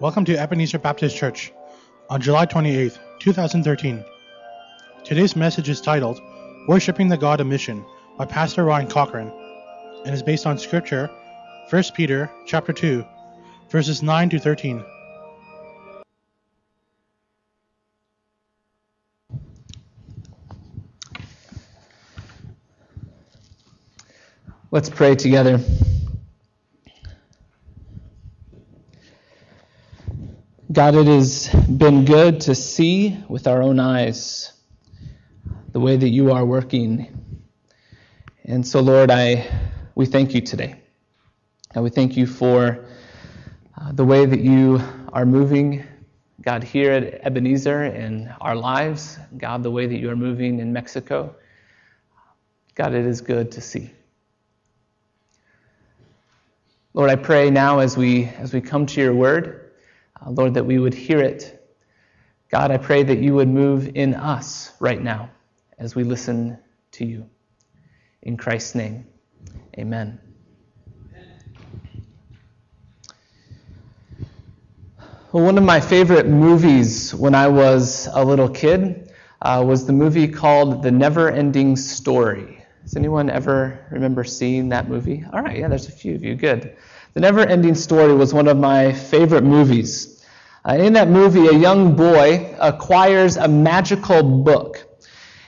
Welcome to Ebenezer Baptist Church on July 28th, 2013. Today's message is titled Worshipping the God of Mission by Pastor Ryan Cochran and is based on scripture 1 Peter chapter 2 verses 9 to 13. Let's pray together. God, it has been good to see with our own eyes the way that you are working. And so, Lord, I we thank you today. And we thank you for uh, the way that you are moving, God, here at Ebenezer in our lives. God, the way that you are moving in Mexico. God, it is good to see. Lord, I pray now as we as we come to your word uh, Lord, that we would hear it. God, I pray that you would move in us right now as we listen to you. In Christ's name, amen. Well, one of my favorite movies when I was a little kid uh, was the movie called The Never Ending Story. Does anyone ever remember seeing that movie? All right, yeah, there's a few of you. Good. The Never Ending Story was one of my favorite movies. Uh, in that movie, a young boy acquires a magical book.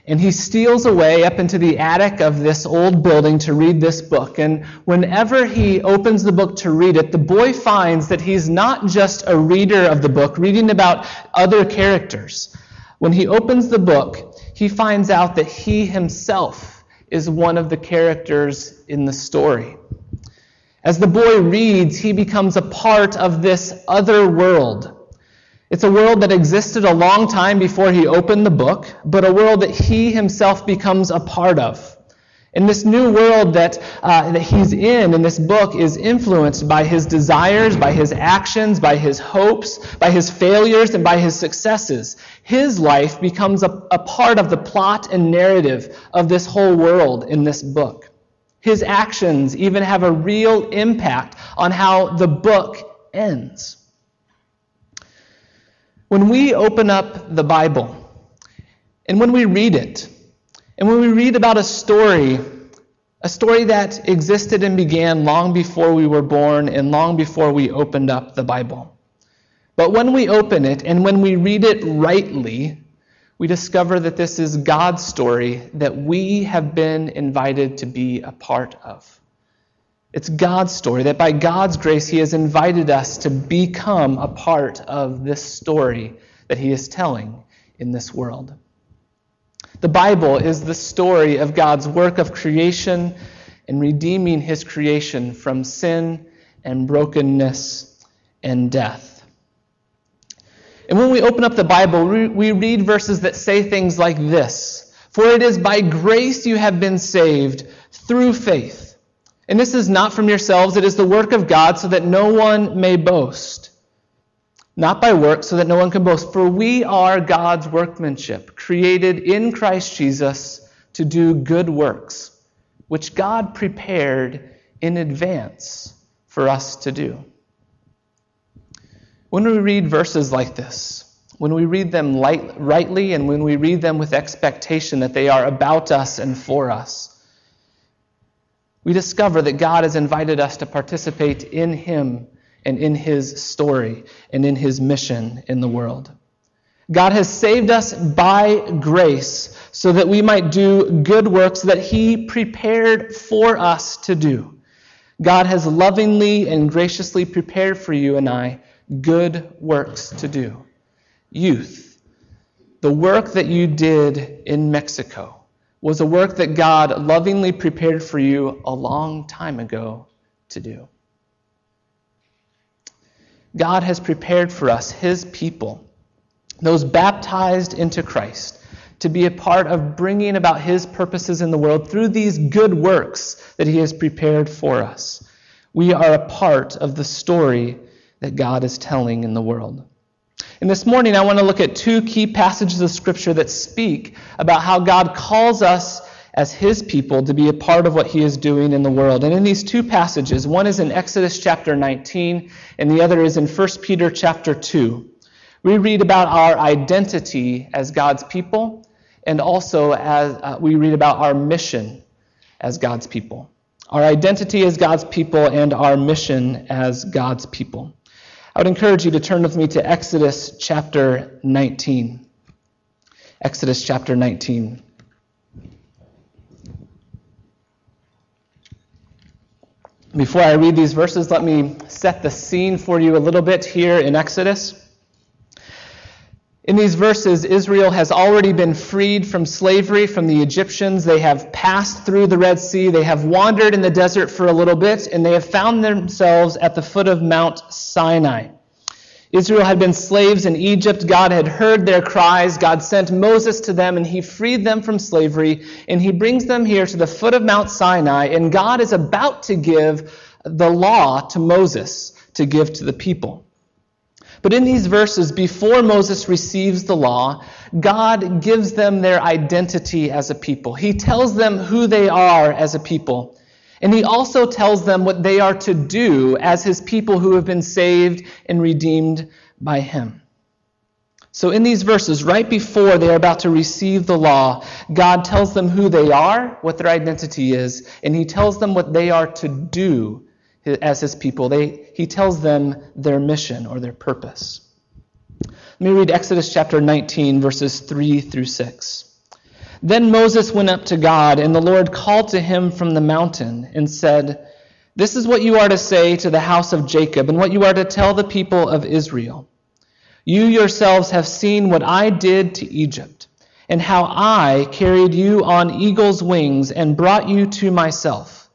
And he steals away up into the attic of this old building to read this book. And whenever he opens the book to read it, the boy finds that he's not just a reader of the book, reading about other characters. When he opens the book, he finds out that he himself is one of the characters in the story. As the boy reads, he becomes a part of this other world. It's a world that existed a long time before he opened the book, but a world that he himself becomes a part of. And this new world that, uh, that he's in in this book is influenced by his desires, by his actions, by his hopes, by his failures, and by his successes. His life becomes a, a part of the plot and narrative of this whole world in this book. His actions even have a real impact on how the book ends. When we open up the Bible, and when we read it, and when we read about a story, a story that existed and began long before we were born and long before we opened up the Bible. But when we open it and when we read it rightly, we discover that this is God's story that we have been invited to be a part of. It's God's story that by God's grace, He has invited us to become a part of this story that He is telling in this world. The Bible is the story of God's work of creation and redeeming His creation from sin and brokenness and death. And when we open up the Bible, we read verses that say things like this For it is by grace you have been saved through faith. And this is not from yourselves, it is the work of God, so that no one may boast. Not by works, so that no one can boast. For we are God's workmanship, created in Christ Jesus to do good works, which God prepared in advance for us to do. When we read verses like this, when we read them light, rightly and when we read them with expectation that they are about us and for us, we discover that God has invited us to participate in Him and in His story and in His mission in the world. God has saved us by grace so that we might do good works that He prepared for us to do. God has lovingly and graciously prepared for you and I good works to do. Youth, the work that you did in Mexico was a work that God lovingly prepared for you a long time ago to do. God has prepared for us, His people, those baptized into Christ, to be a part of bringing about His purposes in the world through these good works that He has prepared for us. We are a part of the story that God is telling in the world. And this morning, I want to look at two key passages of Scripture that speak about how God calls us as his people to be a part of what he is doing in the world. And in these two passages, one is in Exodus chapter 19 and the other is in 1 Peter chapter 2. We read about our identity as God's people and also as uh, we read about our mission as God's people. Our identity as God's people and our mission as God's people. I would encourage you to turn with me to Exodus chapter 19. Exodus chapter 19. Before I read these verses, let me set the scene for you a little bit here in Exodus. In these verses, Israel has already been freed from slavery from the Egyptians. They have passed through the Red Sea. They have wandered in the desert for a little bit, and they have found themselves at the foot of Mount Sinai. Israel had been slaves in Egypt. God had heard their cries. God sent Moses to them, and he freed them from slavery. And he brings them here to the foot of Mount Sinai, and God is about to give the law to Moses to give to the people. But in these verses, before Moses receives the law, God gives them their identity as a people. He tells them who they are as a people. And he also tells them what they are to do as his people who have been saved and redeemed by him. So, in these verses, right before they are about to receive the law, God tells them who they are, what their identity is, and he tells them what they are to do as his people. They, he tells them their mission or their purpose. Let me read Exodus chapter 19, verses 3 through 6. Then Moses went up to God, and the Lord called to him from the mountain and said, This is what you are to say to the house of Jacob, and what you are to tell the people of Israel. You yourselves have seen what I did to Egypt, and how I carried you on eagle's wings and brought you to myself.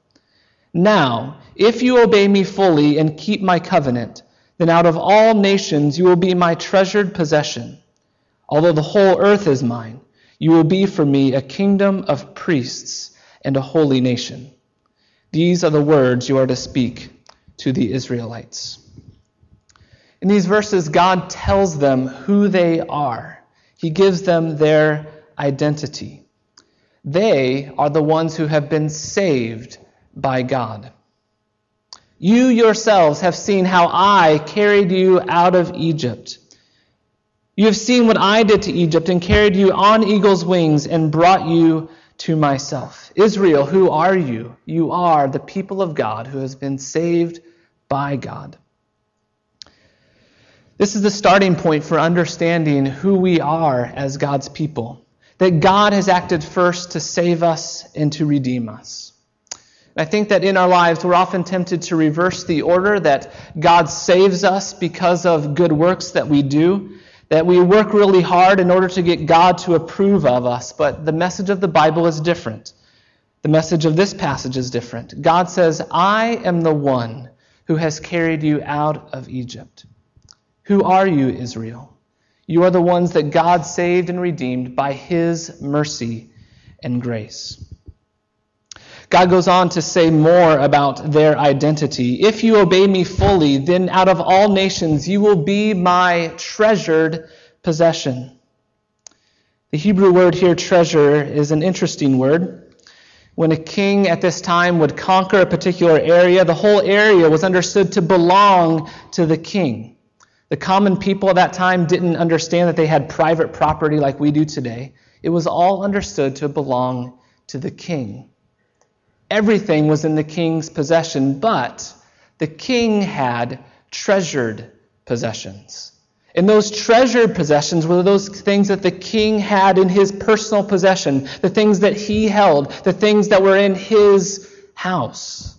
Now, if you obey me fully and keep my covenant, then out of all nations you will be my treasured possession, although the whole earth is mine. You will be for me a kingdom of priests and a holy nation. These are the words you are to speak to the Israelites. In these verses, God tells them who they are, He gives them their identity. They are the ones who have been saved by God. You yourselves have seen how I carried you out of Egypt. You have seen what I did to Egypt and carried you on eagle's wings and brought you to myself. Israel, who are you? You are the people of God who has been saved by God. This is the starting point for understanding who we are as God's people. That God has acted first to save us and to redeem us. I think that in our lives, we're often tempted to reverse the order that God saves us because of good works that we do that we work really hard in order to get God to approve of us, but the message of the Bible is different. The message of this passage is different. God says, I am the one who has carried you out of Egypt. Who are you, Israel? You are the ones that God saved and redeemed by his mercy and grace. God goes on to say more about their identity. If you obey me fully, then out of all nations you will be my treasured possession. The Hebrew word here, treasure, is an interesting word. When a king at this time would conquer a particular area, the whole area was understood to belong to the king. The common people at that time didn't understand that they had private property like we do today. It was all understood to belong to the king. Everything was in the king's possession, but the king had treasured possessions. And those treasured possessions were those things that the king had in his personal possession, the things that he held, the things that were in his house.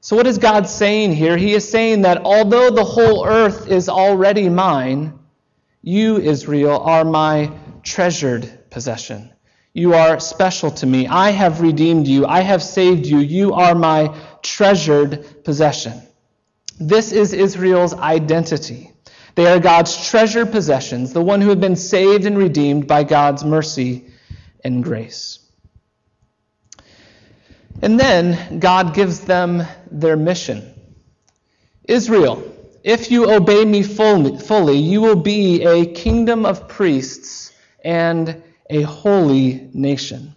So, what is God saying here? He is saying that although the whole earth is already mine, you, Israel, are my treasured possession. You are special to me. I have redeemed you. I have saved you. You are my treasured possession. This is Israel's identity. They are God's treasured possessions, the one who have been saved and redeemed by God's mercy and grace. And then God gives them their mission. Israel, if you obey me fully, you will be a kingdom of priests and a holy nation.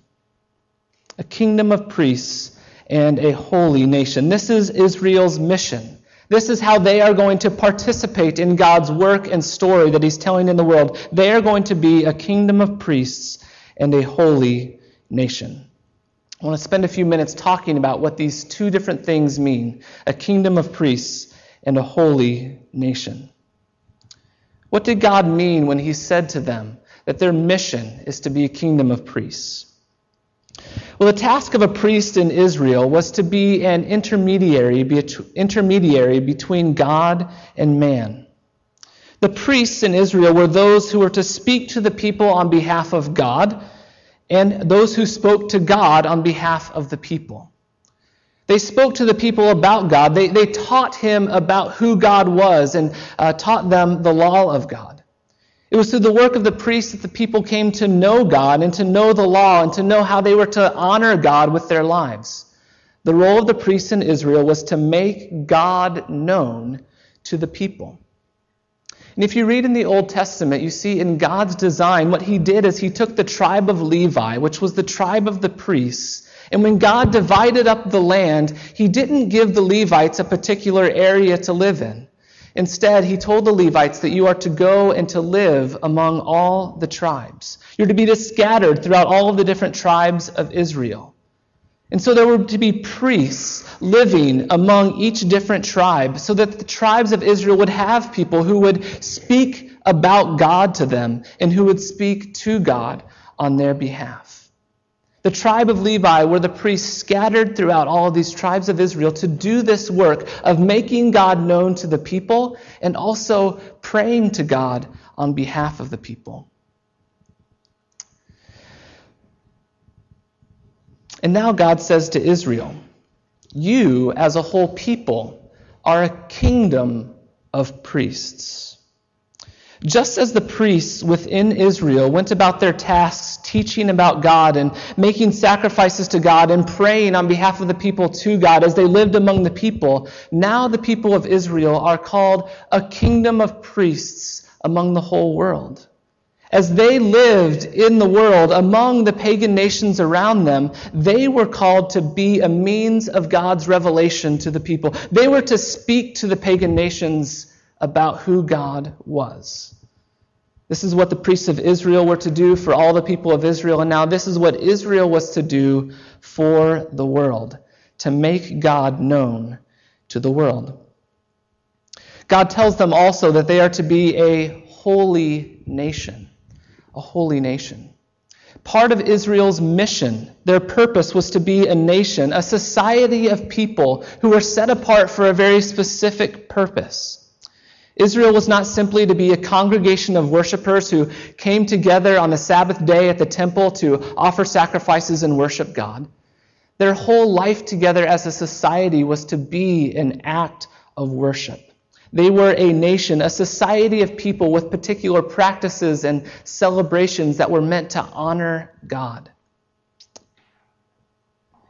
a kingdom of priests and a holy nation. This is Israel's mission. This is how they are going to participate in God's work and story that He's telling in the world. They are going to be a kingdom of priests and a holy nation. I want to spend a few minutes talking about what these two different things mean a kingdom of priests and a holy nation. What did God mean when He said to them that their mission is to be a kingdom of priests? Well, the task of a priest in Israel was to be an intermediary, intermediary between God and man. The priests in Israel were those who were to speak to the people on behalf of God and those who spoke to God on behalf of the people. They spoke to the people about God. They, they taught him about who God was and uh, taught them the law of God. It was through the work of the priests that the people came to know God and to know the law and to know how they were to honor God with their lives. The role of the priests in Israel was to make God known to the people. And if you read in the Old Testament, you see in God's design, what he did is he took the tribe of Levi, which was the tribe of the priests, and when God divided up the land, he didn't give the Levites a particular area to live in. Instead, he told the Levites that you are to go and to live among all the tribes. You're to be scattered throughout all of the different tribes of Israel. And so there were to be priests living among each different tribe so that the tribes of Israel would have people who would speak about God to them and who would speak to God on their behalf. The tribe of Levi were the priests scattered throughout all these tribes of Israel to do this work of making God known to the people and also praying to God on behalf of the people. And now God says to Israel, You, as a whole people, are a kingdom of priests. Just as the priests within Israel went about their tasks teaching about God and making sacrifices to God and praying on behalf of the people to God as they lived among the people, now the people of Israel are called a kingdom of priests among the whole world. As they lived in the world among the pagan nations around them, they were called to be a means of God's revelation to the people. They were to speak to the pagan nations about who God was. This is what the priests of Israel were to do for all the people of Israel, and now this is what Israel was to do for the world to make God known to the world. God tells them also that they are to be a holy nation. A holy nation. Part of Israel's mission, their purpose was to be a nation, a society of people who were set apart for a very specific purpose. Israel was not simply to be a congregation of worshipers who came together on the Sabbath day at the temple to offer sacrifices and worship God. Their whole life together as a society was to be an act of worship. They were a nation, a society of people with particular practices and celebrations that were meant to honor God.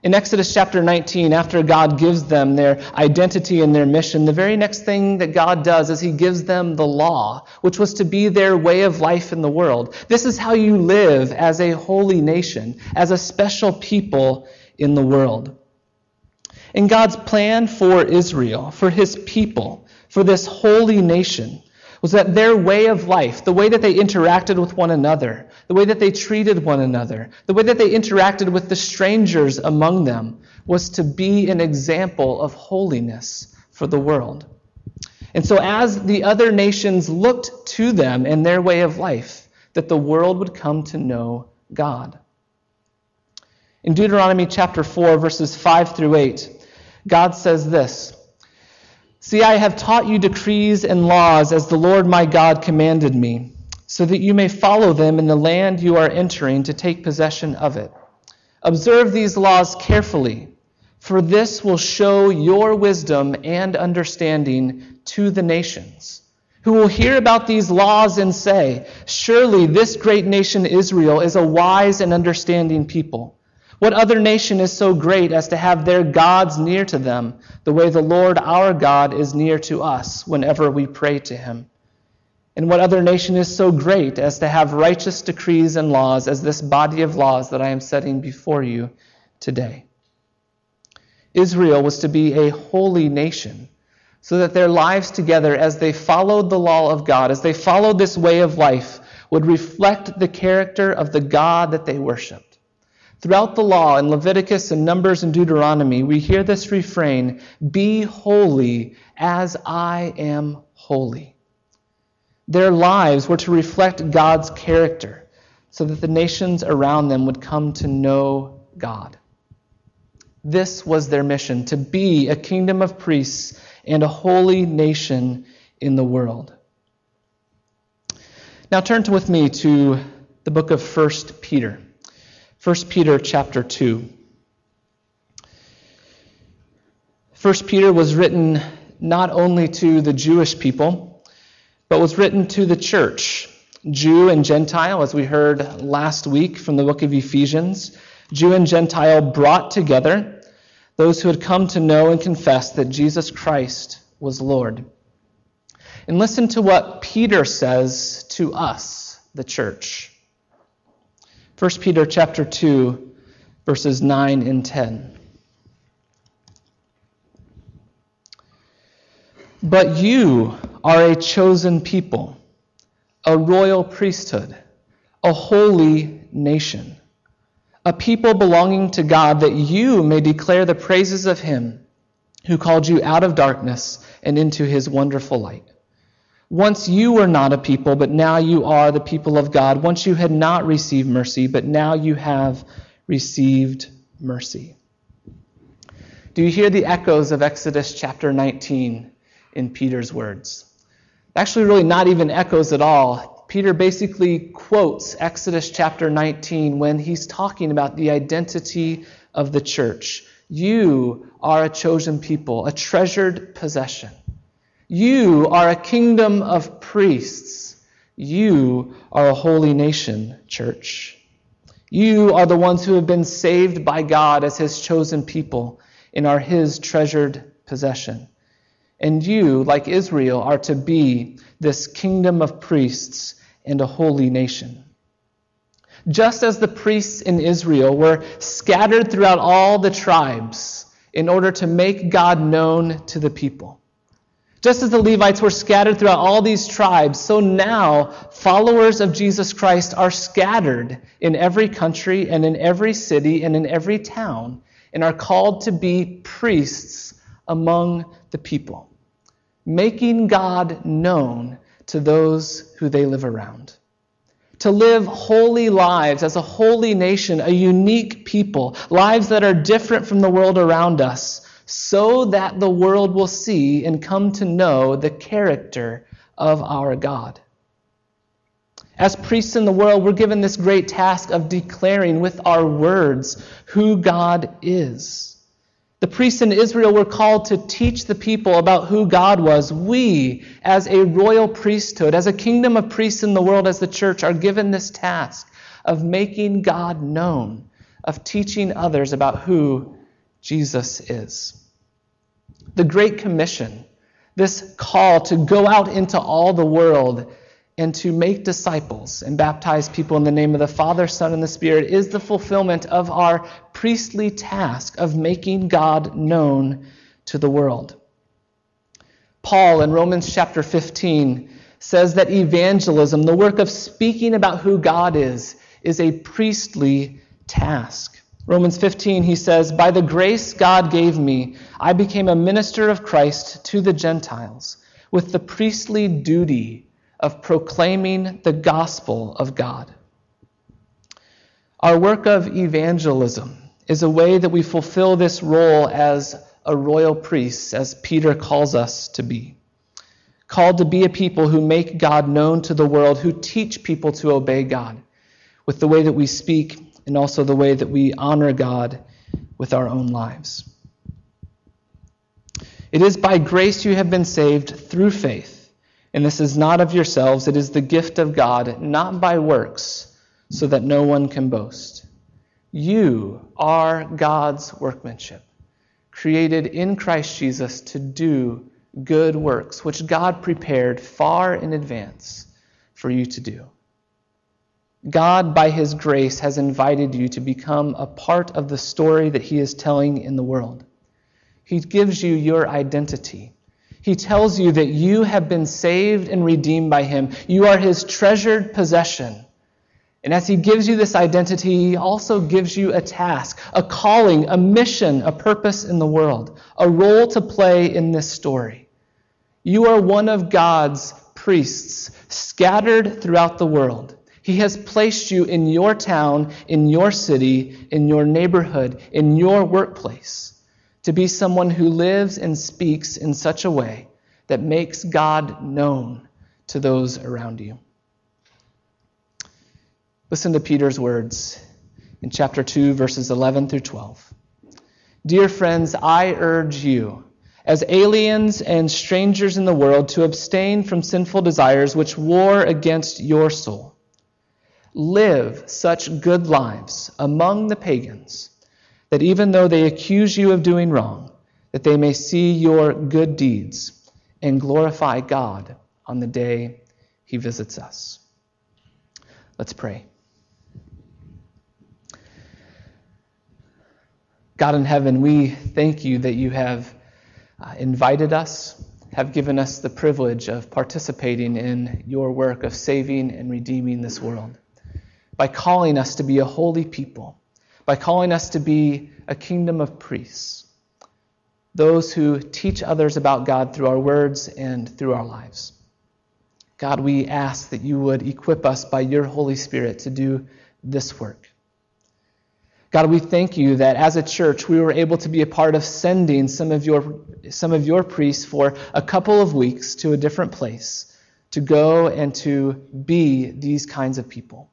In Exodus chapter 19, after God gives them their identity and their mission, the very next thing that God does is He gives them the law, which was to be their way of life in the world. This is how you live as a holy nation, as a special people in the world. And God's plan for Israel, for His people, for this holy nation, was that their way of life, the way that they interacted with one another, the way that they treated one another, the way that they interacted with the strangers among them, was to be an example of holiness for the world. And so, as the other nations looked to them and their way of life, that the world would come to know God. In Deuteronomy chapter 4, verses 5 through 8, God says this. See, I have taught you decrees and laws as the Lord my God commanded me, so that you may follow them in the land you are entering to take possession of it. Observe these laws carefully, for this will show your wisdom and understanding to the nations, who will hear about these laws and say, Surely this great nation Israel is a wise and understanding people. What other nation is so great as to have their gods near to them, the way the Lord our God is near to us whenever we pray to him? And what other nation is so great as to have righteous decrees and laws as this body of laws that I am setting before you today. Israel was to be a holy nation so that their lives together, as they followed the law of God, as they followed this way of life, would reflect the character of the God that they worshiped. Throughout the law in Leviticus and Numbers and Deuteronomy, we hear this refrain Be holy as I am holy. Their lives were to reflect God's character so that the nations around them would come to know God. This was their mission to be a kingdom of priests and a holy nation in the world. Now turn with me to the book of 1 Peter. 1 Peter chapter 2. 1 Peter was written not only to the Jewish people, but was written to the church, Jew and Gentile, as we heard last week from the book of Ephesians. Jew and Gentile brought together those who had come to know and confess that Jesus Christ was Lord. And listen to what Peter says to us, the church. 1 Peter chapter 2 verses 9 and 10. But you are a chosen people, a royal priesthood, a holy nation a people belonging to God, that you may declare the praises of him who called you out of darkness and into his wonderful light. Once you were not a people, but now you are the people of God. Once you had not received mercy, but now you have received mercy. Do you hear the echoes of Exodus chapter 19 in Peter's words? Actually, really not even echoes at all. Peter basically quotes Exodus chapter 19 when he's talking about the identity of the church. You are a chosen people, a treasured possession. You are a kingdom of priests. You are a holy nation, church. You are the ones who have been saved by God as his chosen people and are his treasured possession. And you, like Israel, are to be this kingdom of priests and a holy nation. Just as the priests in Israel were scattered throughout all the tribes in order to make God known to the people. Just as the Levites were scattered throughout all these tribes, so now followers of Jesus Christ are scattered in every country and in every city and in every town and are called to be priests among the people, making God known to those who they live around. To live holy lives as a holy nation, a unique people, lives that are different from the world around us, so that the world will see and come to know the character of our God. As priests in the world, we're given this great task of declaring with our words who God is. The priests in Israel were called to teach the people about who God was. We, as a royal priesthood, as a kingdom of priests in the world, as the church, are given this task of making God known, of teaching others about who Jesus is. The Great Commission, this call to go out into all the world and to make disciples and baptize people in the name of the Father, Son, and the Spirit is the fulfillment of our priestly task of making God known to the world. Paul in Romans chapter 15 says that evangelism, the work of speaking about who God is, is a priestly task. Romans 15, he says, By the grace God gave me, I became a minister of Christ to the Gentiles with the priestly duty of proclaiming the gospel of God. Our work of evangelism is a way that we fulfill this role as a royal priest, as Peter calls us to be. Called to be a people who make God known to the world, who teach people to obey God with the way that we speak and also the way that we honor God with our own lives. It is by grace you have been saved through faith. And this is not of yourselves, it is the gift of God, not by works, so that no one can boast. You are God's workmanship, created in Christ Jesus to do good works, which God prepared far in advance for you to do. God, by His grace, has invited you to become a part of the story that He is telling in the world. He gives you your identity. He tells you that you have been saved and redeemed by Him. You are His treasured possession. And as He gives you this identity, He also gives you a task, a calling, a mission, a purpose in the world, a role to play in this story. You are one of God's priests scattered throughout the world. He has placed you in your town, in your city, in your neighborhood, in your workplace to be someone who lives and speaks in such a way that makes God known to those around you. Listen to Peter's words in chapter 2, verses 11 through 12. Dear friends, I urge you, as aliens and strangers in the world, to abstain from sinful desires which war against your soul live such good lives among the pagans that even though they accuse you of doing wrong, that they may see your good deeds and glorify God on the day he visits us. Let's pray. God in heaven, we thank you that you have uh, invited us, have given us the privilege of participating in your work of saving and redeeming this world by calling us to be a holy people, by calling us to be a kingdom of priests, those who teach others about God through our words and through our lives. God, we ask that you would equip us by your Holy Spirit to do this work. God, we thank you that as a church we were able to be a part of sending some of your, some of your priests for a couple of weeks to a different place to go and to be these kinds of people.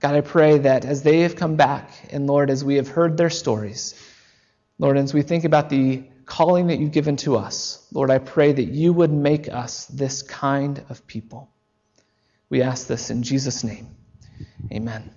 God, I pray that as they have come back, and Lord, as we have heard their stories, Lord, as we think about the calling that you've given to us, Lord, I pray that you would make us this kind of people. We ask this in Jesus' name. Amen.